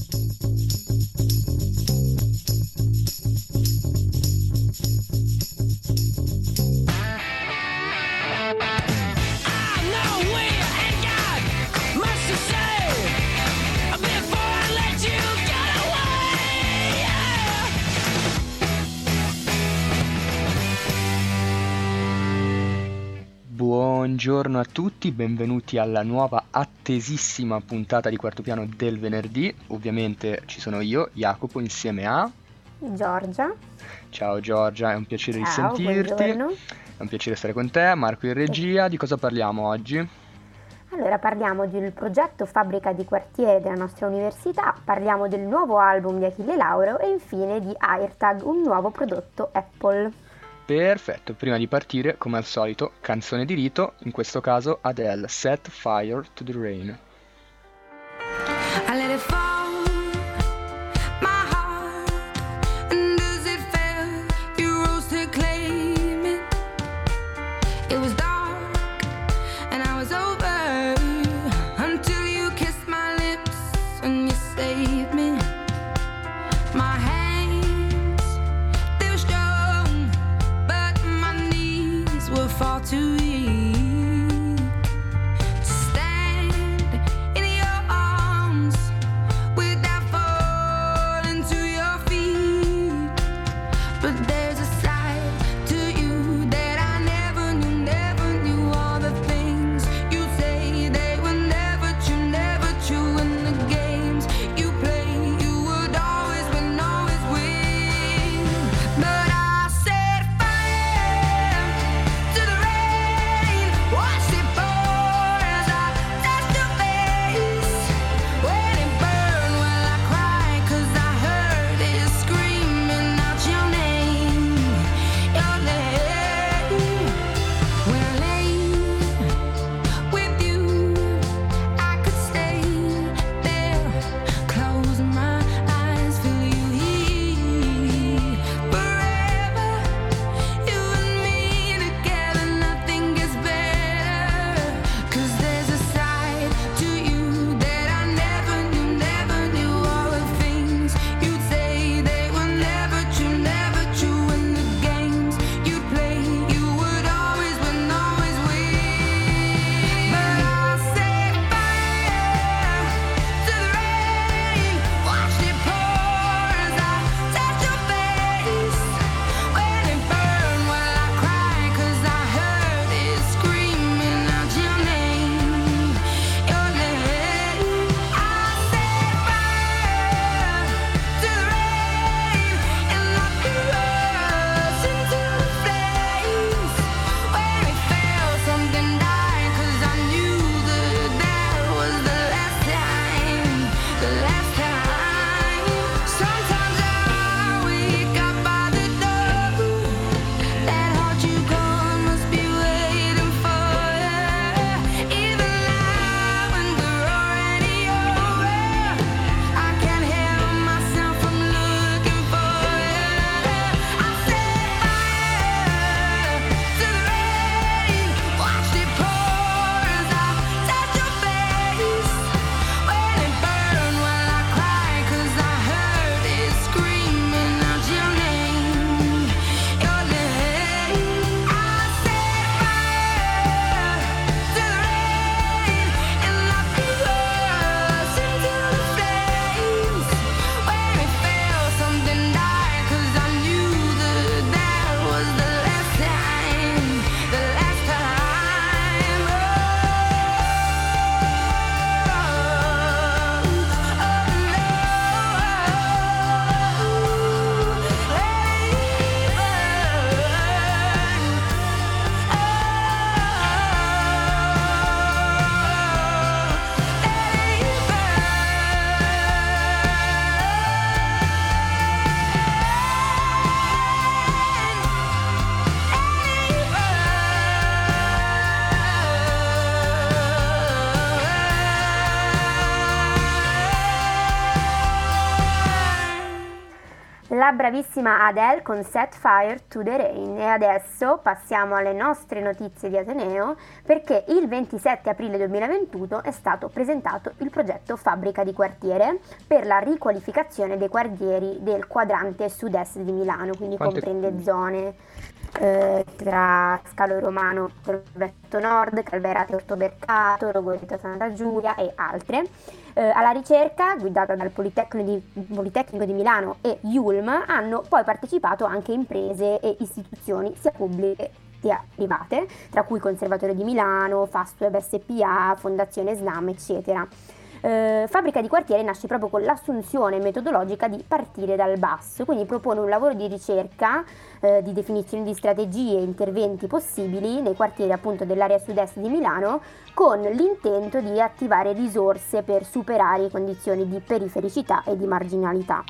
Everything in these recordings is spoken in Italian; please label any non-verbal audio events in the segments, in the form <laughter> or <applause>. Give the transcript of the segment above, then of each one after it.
Thank you. Buongiorno a tutti, benvenuti alla nuova attesissima puntata di Quarto Piano del venerdì. Ovviamente ci sono io, Jacopo, insieme a Giorgia. Ciao Giorgia, è un piacere Ciao, di sentirti. buongiorno. È un piacere stare con te, Marco in regia. Di cosa parliamo oggi? Allora parliamo del progetto Fabbrica di quartiere della nostra università, parliamo del nuovo album di Achille Lauro e infine di AirTag, un nuovo prodotto Apple. Perfetto, prima di partire, come al solito, canzone di rito, in questo caso Adele, Set Fire to the Rain. La bravissima Adele con Set Fire to the Rain. E adesso passiamo alle nostre notizie di Ateneo perché il 27 aprile 2021 è stato presentato il progetto Fabbrica di quartiere per la riqualificazione dei quartieri del quadrante sud-est di Milano, quindi Quante- comprende zone eh, tra Scalo Romano, Corvetto Nord, Calverate Ortomercato, Rogoreto Santa Giulia e altre. Eh, alla ricerca, guidata dal Politecnico di, Politecnico di Milano e Yulm, hanno poi partecipato anche imprese e istituzioni sia pubbliche sia private, tra cui Conservatorio di Milano, Fastweb SPA, Fondazione Slam, eccetera. Eh, Fabbrica di quartiere nasce proprio con l'assunzione metodologica di partire dal basso, quindi propone un lavoro di ricerca, eh, di definizione di strategie e interventi possibili nei quartieri appunto dell'area sud-est di Milano con l'intento di attivare risorse per superare condizioni di perifericità e di marginalità.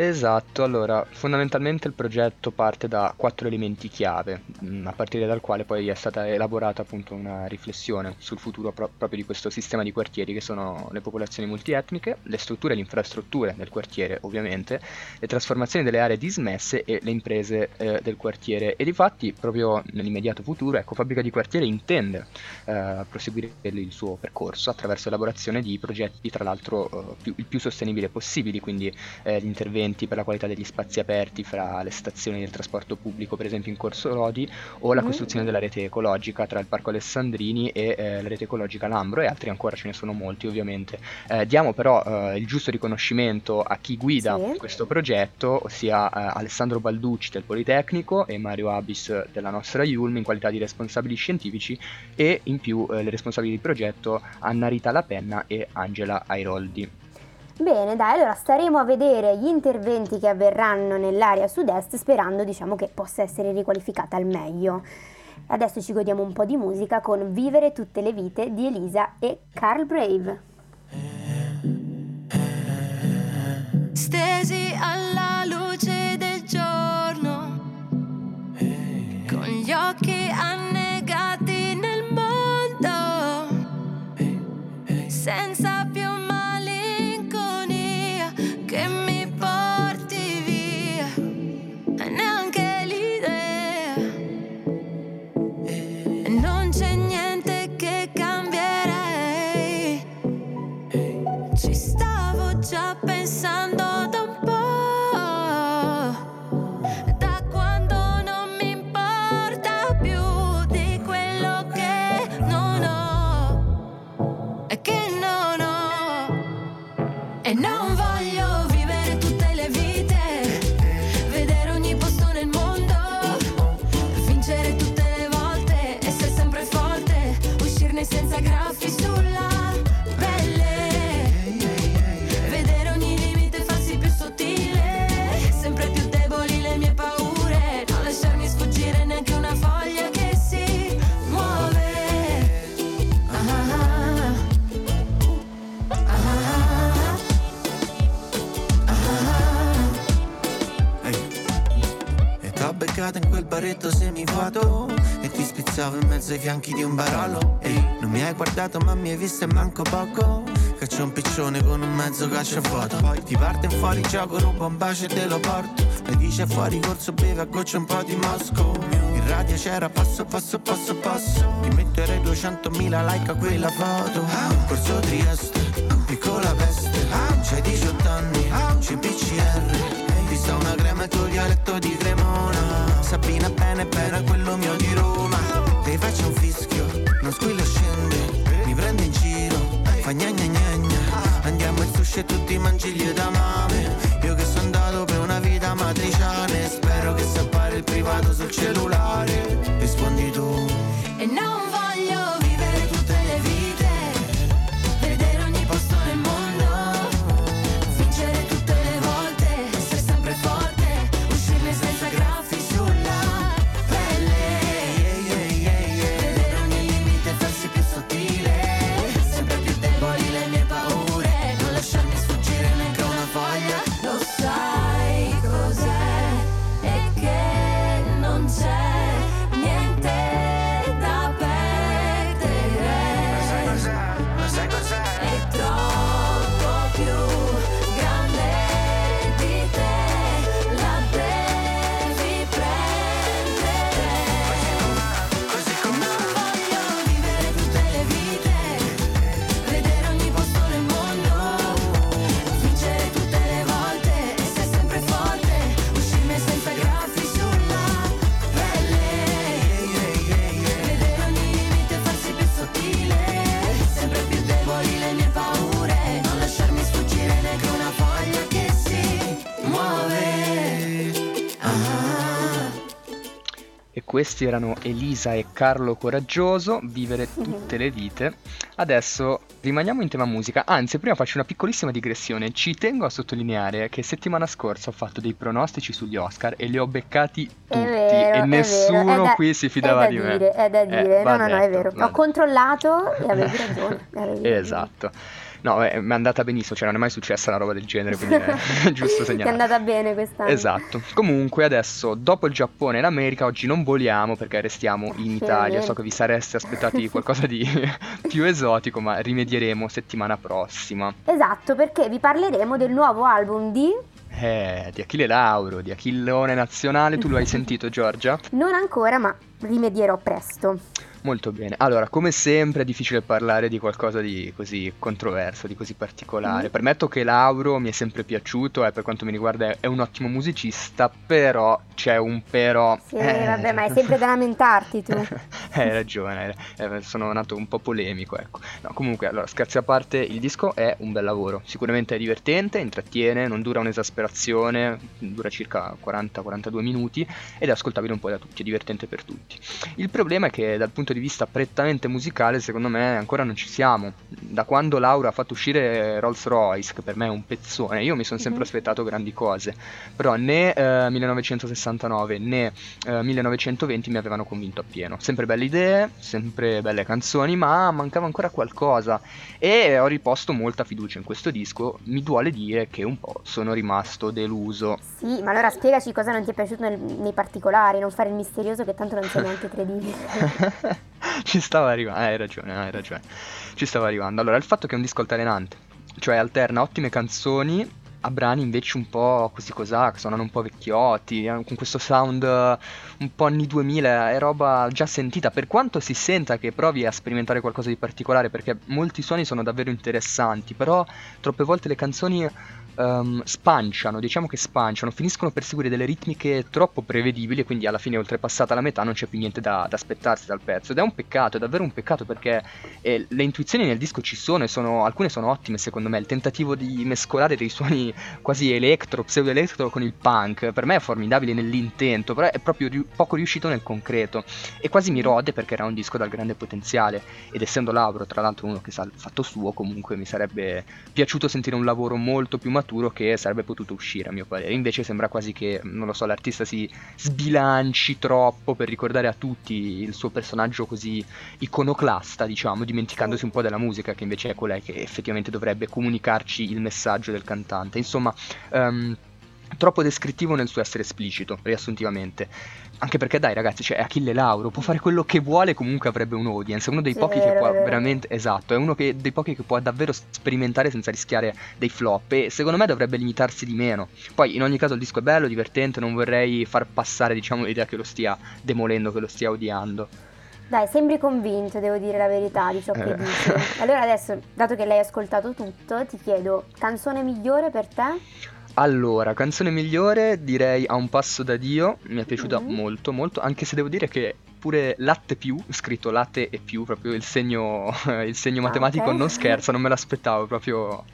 Esatto, allora fondamentalmente il progetto parte da quattro elementi chiave, mm, a partire dal quale poi è stata elaborata appunto una riflessione sul futuro pro- proprio di questo sistema di quartieri che sono le popolazioni multietniche, le strutture e le infrastrutture del quartiere ovviamente, le trasformazioni delle aree dismesse e le imprese eh, del quartiere. E difatti proprio nell'immediato futuro ecco Fabbrica di Quartiere intende eh, proseguire il suo percorso attraverso l'elaborazione di progetti tra l'altro eh, più- il più sostenibile possibili, quindi eh, gli interventi per la qualità degli spazi aperti fra le stazioni del trasporto pubblico, per esempio in Corso Lodi, o la Mhm. costruzione della rete ecologica tra il Parco Alessandrini e eh, la rete ecologica Lambro e altri ancora ce ne sono molti ovviamente. Eh, diamo però eh, il giusto riconoscimento a chi guida Sì. questo progetto, ossia eh, Alessandro Balducci del Politecnico e Mario Abis della nostra Yulm in qualità di responsabili scientifici e in più eh, le responsabili di progetto Anna Rita Lapenna e Angela Airoldi. Bene, dai, allora staremo a vedere gli interventi che avverranno nell'area sud-est sperando, diciamo, che possa essere riqualificata al meglio. Adesso ci godiamo un po' di musica con Vivere tutte le vite di Elisa e Carl Brave. stesi alla baretto semivuoto E ti spizzavo in mezzo ai fianchi di un barolo. Ehi, non mi hai guardato ma mi hai visto e manco poco. Caccio un piccione con un mezzo cacciafoto Poi ti parte fuori gioco, rubo un bacio e te lo porto. E dice fuori corso beve a goccia un po' di Mosco. In radio c'era passo passo passo passo. Ti metterei 200.000 like a quella foto. Corso Trieste, piccola peste. C'hai 18 anni, CPCR Ti sta una crema il tuo dialetto di Cremona Sabina bene bene quello mio di Roma. Ti faccio un fischio, non squillo scende Mi prende in giro, fa gna gna gna gna. Andiamo in sushi e tutti mangigli da mame. Io che sono andato per una vita matriciane Spero che se appare il privato sul cellulare questi erano Elisa e Carlo Coraggioso, Vivere <laughs> tutte le vite. Adesso rimaniamo in tema musica, anzi prima faccio una piccolissima digressione. Ci tengo a sottolineare che settimana scorsa ho fatto dei pronostici sugli Oscar e li ho beccati tutti vero, e è nessuno è da- qui si è fidava da di me. dire, È da Eh, dire, no, no, no, è vero. Ho controllato e avevi <laughs> ragione. avevi ragione. No, eh, mi è andata benissimo, cioè non è mai successa una roba del genere, quindi è <laughs> <laughs> giusto Ti è segnalare. andata bene quest'anno. Esatto. Comunque adesso, dopo il Giappone e l'America, oggi non voliamo perché restiamo in Sì, Italia. So che vi sareste aspettati <laughs> qualcosa di più esotico, ma rimedieremo settimana prossima. Esatto, perché vi parleremo del nuovo album di... Eh, di Achille Lauro, di Achilleone Nazionale, tu lo hai sentito Giorgia? Non ancora, ma rimedierò presto. Molto bene. Allora, come sempre è difficile parlare di qualcosa di così controverso, di così particolare. Mm. Permetto che Lauro mi è sempre piaciuto e per quanto mi riguarda è un ottimo musicista, però c'è un però... Sì, eh. vabbè, ma è sempre da lamentarti tu. <laughs> Hai ragione, eh, sono nato un po' polemico, ecco. No, comunque, allora, scherzi a parte, il disco è un bel lavoro. Sicuramente è divertente, intrattiene, non dura un'esasperazione, dura circa 40-42 minuti ed è ascoltabile un po' da tutti, è divertente per tutti. Il problema è che dal punto di vista prettamente musicale, secondo me, ancora non ci siamo. Da quando Laura ha fatto uscire Rolls Royce, che per me è un pezzone, io mi sono sempre Mhm. aspettato grandi cose, però né eh, 1969 né eh, 1920 mi avevano convinto appieno. Sempre belle idee, sempre belle canzoni, ma mancava ancora qualcosa e ho riposto molta fiducia in questo disco. Mi duole dire che un po' sono rimasto deluso. Sì, ma allora spiegaci cosa non ti è piaciuto nel- nei particolari, non fare il misterioso che tanto non sei neanche credibile. <laughs> Ci stava arrivando, hai ragione, hai ragione. Ci stava arrivando. Allora, il fatto che è un disco altalenante, cioè alterna ottime canzoni a brani invece un po' così cosà, che suonano un po' vecchiotti, eh, con questo sound eh, un po' anni 2000, è roba già sentita, per quanto si senta che provi a sperimentare qualcosa di particolare, perché molti suoni sono davvero interessanti, però troppe volte le canzoni ehm, spanciano, diciamo che spanciano, finiscono per seguire delle ritmiche troppo prevedibili e quindi alla fine oltrepassata la metà non c'è più niente da, da aspettarsi dal pezzo. Ed è un peccato, è davvero un peccato perché eh, le intuizioni nel disco ci sono e sono, alcune sono ottime secondo me, il tentativo di mescolare dei suoni quasi electro, pseudo-electro con il punk, per me è formidabile nell'intento, però è proprio ri- poco riuscito nel concreto. E quasi mi rode perché era un disco dal grande potenziale. Ed essendo Lauro tra l'altro uno che sa il fatto suo comunque mi sarebbe piaciuto sentire un lavoro molto più maturo che sarebbe potuto uscire a mio parere. Invece sembra quasi che non lo so l'artista si sbilanci troppo per ricordare a tutti il suo personaggio così iconoclasta diciamo dimenticandosi un po' della musica che invece è quella che effettivamente dovrebbe comunicarci il messaggio del cantante. Insomma ehm, troppo descrittivo nel suo essere esplicito, riassuntivamente. Anche perché dai ragazzi, cioè Achille Lauro, può fare quello che vuole, comunque avrebbe un audience, è uno dei Sì, pochi che può veramente, esatto, è uno che- dei pochi che può davvero sperimentare senza rischiare dei flop e secondo me dovrebbe limitarsi di meno. Poi in ogni caso il disco è bello, divertente, non vorrei far passare diciamo l'idea che lo stia demolendo, che lo stia odiando. Dai, sembri convinto, devo dire la verità di ciò che Eh. dici. <laughs> Allora adesso, dato che l'hai ascoltato tutto, ti chiedo, canzone migliore per te? Allora, canzone migliore direi A un passo da Dio, mi è piaciuta Mhm. molto molto, anche se devo dire che pure latte più, scritto latte e più, proprio il segno, <laughs> il segno Ah, matematico ok. non scherza, non me l'aspettavo, proprio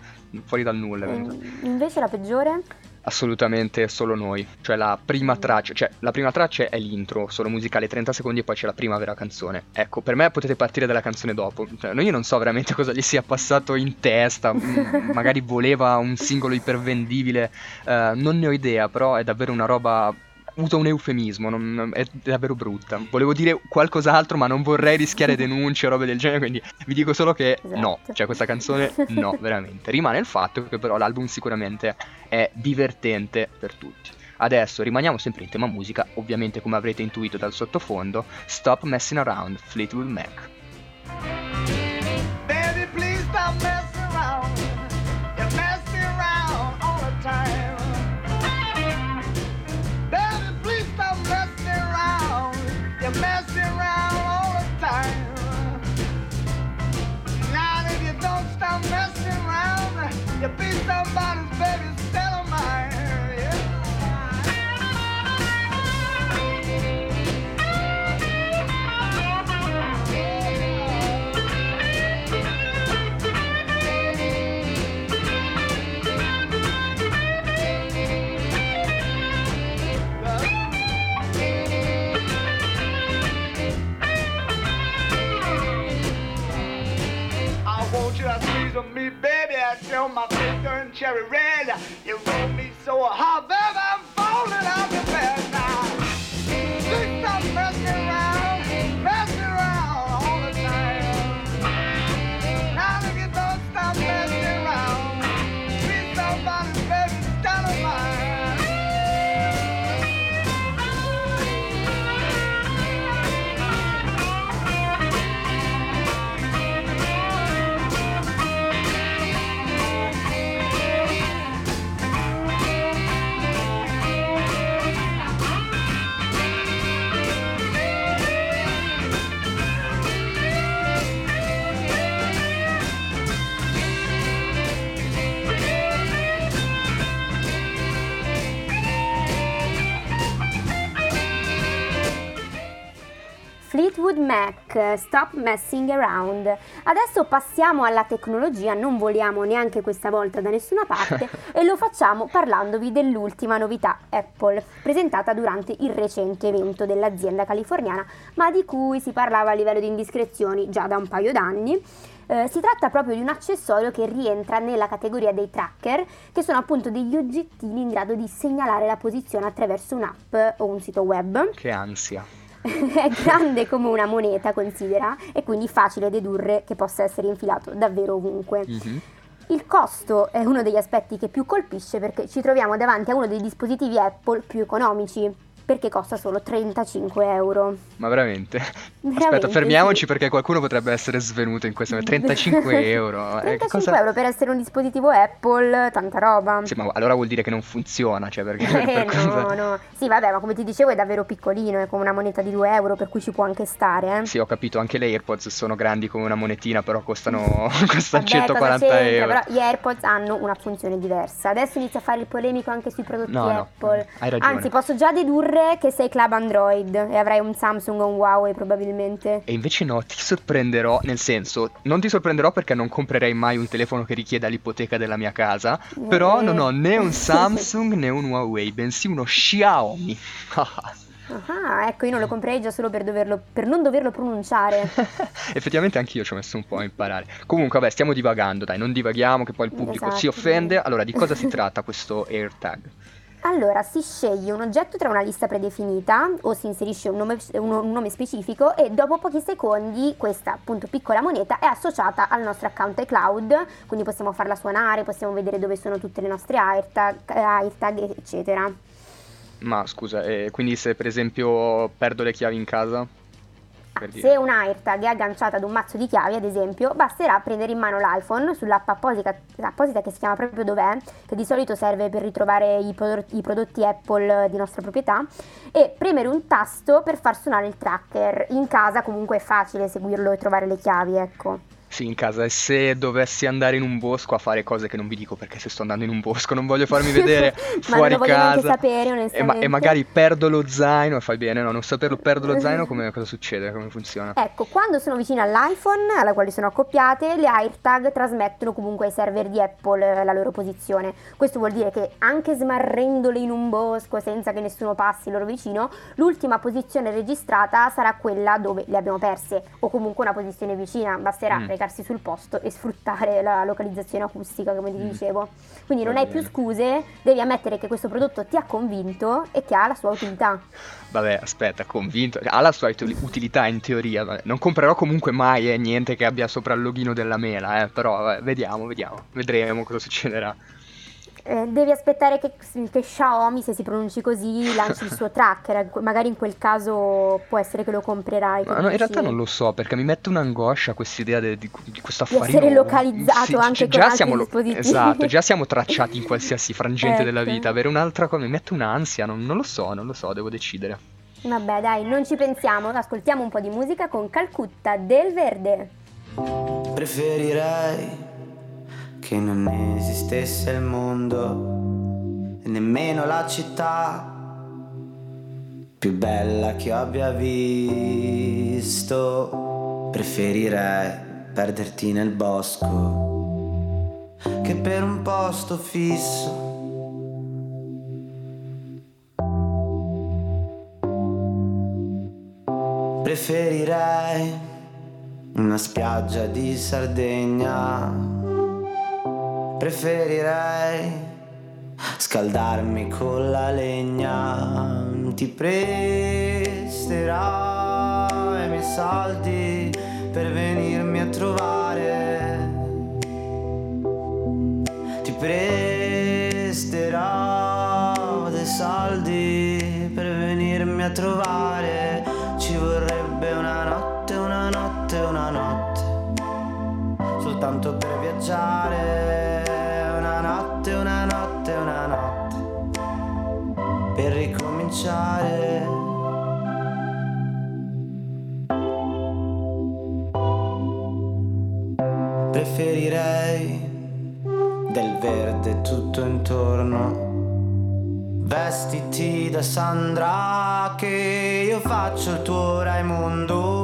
fuori dal nulla. Mm, Invece la peggiore? Assolutamente solo noi, cioè la prima traccia, cioè la prima traccia è l'intro, solo musicale 30 secondi e poi c'è la prima vera canzone. Ecco, per me potete partire dalla canzone dopo. Cioè, io non so veramente <laughs> cosa gli sia passato in testa, mm, magari voleva un singolo ipervendibile, eh, non ne ho idea, però è davvero una roba uso un eufemismo, non- è davvero brutta. Volevo dire qualcos'altro, ma non vorrei rischiare denunce o robe del genere, quindi vi dico solo che no, Esatto. cioè questa canzone no, <laughs> veramente. Rimane il fatto che però l'album sicuramente è divertente per tutti. Adesso rimaniamo sempre in tema musica, ovviamente come avrete intuito dal sottofondo, Stop Messing Around, Fleetwood Mac. Cherry red. Mac, Stop Messing Around. Adesso passiamo alla tecnologia, non voliamo neanche questa volta da nessuna parte <laughs> e lo facciamo parlandovi dell'ultima novità Apple, presentata durante il recente evento dell'azienda californiana, ma di cui si parlava a livello di indiscrezioni già da un paio d'anni. Eh, si tratta proprio di un accessorio che rientra nella categoria dei tracker, che sono appunto degli oggettini in grado di segnalare la posizione attraverso un'app o un sito web. Che ansia. <laughs> è grande come una moneta, considera, e quindi facile dedurre che possa essere infilato davvero ovunque. Mhm. Il costo è uno degli aspetti che più colpisce perché ci troviamo davanti a uno dei dispositivi Apple più economici, perché costa solo 35 euro. Ma veramente? <laughs> Veramente, Aspetta, fermiamoci sì. perché qualcuno potrebbe essere svenuto in questo momento. 35 euro. eh, 35 cosa- euro per essere un dispositivo Apple, tanta roba. Sì, ma allora vuol dire che non funziona, cioè perché <laughs> Eh, per cosa- no, no. Sì, vabbè, ma come ti dicevo è davvero piccolino, è come una moneta di 2 euro, per cui ci può anche stare. eh. Sì, ho capito, anche le AirPods sono grandi come una monetina, però costano, <laughs> costano Vabbè, 140 cosa c'entra? euro. Però gli AirPods hanno una funzione diversa. Adesso inizia a fare il polemico anche sui prodotti No, no, Apple. hai ragione. Anzi, posso già dedurre che sei club Android e avrai un Samsung o un Huawei probabilmente. E invece no, ti sorprenderò, nel senso, non ti sorprenderò perché non comprerei mai un telefono che richieda l'ipoteca della mia casa, però Eh. non ho né un <laughs> Samsung né un Huawei, bensì uno Xiaomi. Ah, ecco, io non lo comprerei già solo per, doverlo, per non doverlo pronunciare. <laughs> Effettivamente anch'io ci ho messo un po' a imparare. Comunque, vabbè, stiamo divagando, dai, non divaghiamo che poi il pubblico si Esatto, offende. dai. Allora, di cosa si tratta questo AirTag? Allora, si sceglie un oggetto tra una lista predefinita o si inserisce un nome, un- un nome specifico e dopo pochi secondi questa appunto piccola moneta è associata al nostro account iCloud, quindi possiamo farla suonare, possiamo vedere dove sono tutte le nostre AirTag, AirTag eccetera. Ma scusa, eh, quindi se per esempio perdo le chiavi in casa? Per dire. Se un AirTag è agganciata ad un mazzo di chiavi, ad esempio, basterà prendere in mano l'iPhone sull'app apposita, apposita che si chiama proprio Dov'è, che di solito serve per ritrovare i, pro- i prodotti Apple di nostra proprietà, e premere un tasto per far suonare il tracker. In casa comunque è facile seguirlo e trovare le chiavi, ecco. Sì, in casa. E se dovessi andare in un bosco a fare cose che non vi dico perché se sto andando in un bosco non voglio farmi <laughs> vedere Ma fuori non lo voglio neanche casa. sapere, E, ma- onestamente. e magari perdo lo zaino, e fai bene, no? Non saperlo, perdo lo zaino, come, cosa succede? Come funziona? Ecco, quando sono vicine all'iPhone, alla quale sono accoppiate, le AirTag trasmettono comunque ai server di Apple eh, la loro posizione. Questo vuol dire che anche smarrendole in un bosco senza che nessuno passi loro vicino, l'ultima posizione registrata sarà quella dove le abbiamo perse o comunque una posizione vicina. Basterà Mm. Recarsi sul posto e sfruttare la localizzazione acustica, come ti Mm. dicevo. Quindi non hai più scuse, devi ammettere che questo prodotto ti ha convinto e che ha la sua utilità. Vabbè, aspetta, convinto. Ha la sua util- utilità in teoria. vabbè. Non comprerò comunque mai eh, niente che abbia sopra il loghino della mela, eh. Però vabbè, vediamo, vediamo. Vedremo cosa succederà. Eh, devi aspettare che, che Xiaomi, se si pronunci così, lanci il suo tracker. Magari in quel caso può essere che lo comprerai. Ma no, in realtà non lo so, perché mi mette un'angoscia questa idea de- di, di questo Di affarino. essere localizzato Sì, anche già altri siamo lo- dispositivi. Esatto, già siamo tracciati in <laughs> qualsiasi frangente della Ecco. vita. Avere un'altra cosa mi mette un'ansia, non, non lo so, non lo so, devo decidere. Vabbè, dai, non ci pensiamo. Ascoltiamo un po' di musica con Calcutta del Verde. Preferirei che non esistesse il mondo e nemmeno la città più bella che io abbia visto. Preferirei perderti nel bosco che per un posto fisso. Preferirei una spiaggia di Sardegna preferirei scaldarmi con la legna. Ti presterò i miei soldi per venirmi a trovare. Ti presterò dei soldi per venirmi a trovare. Verde tutto intorno. Vestiti da Sandra che io faccio il tuo Raimondo.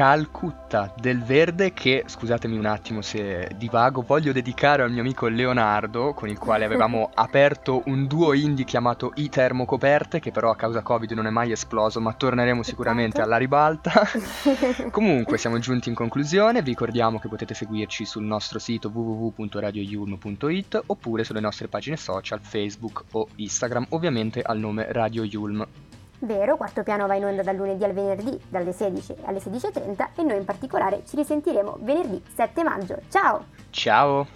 Calcutta del Verde che, scusatemi un attimo se divago, voglio dedicare al mio amico Leonardo, con il quale avevamo <laughs> aperto un duo indie chiamato I Termocoperte, che però a causa Covid non è mai esploso, ma torneremo sicuramente Peccato. alla ribalta. <laughs> Comunque siamo giunti in conclusione, vi ricordiamo che potete seguirci sul nostro sito www.radioyulm.it oppure sulle nostre pagine social Facebook o Instagram, ovviamente al nome Radio Yulm. Vero, quarto piano va in onda dal lunedì al venerdì, dalle 16 alle 16.30 e noi in particolare ci risentiremo venerdì 7 maggio. Ciao! Ciao!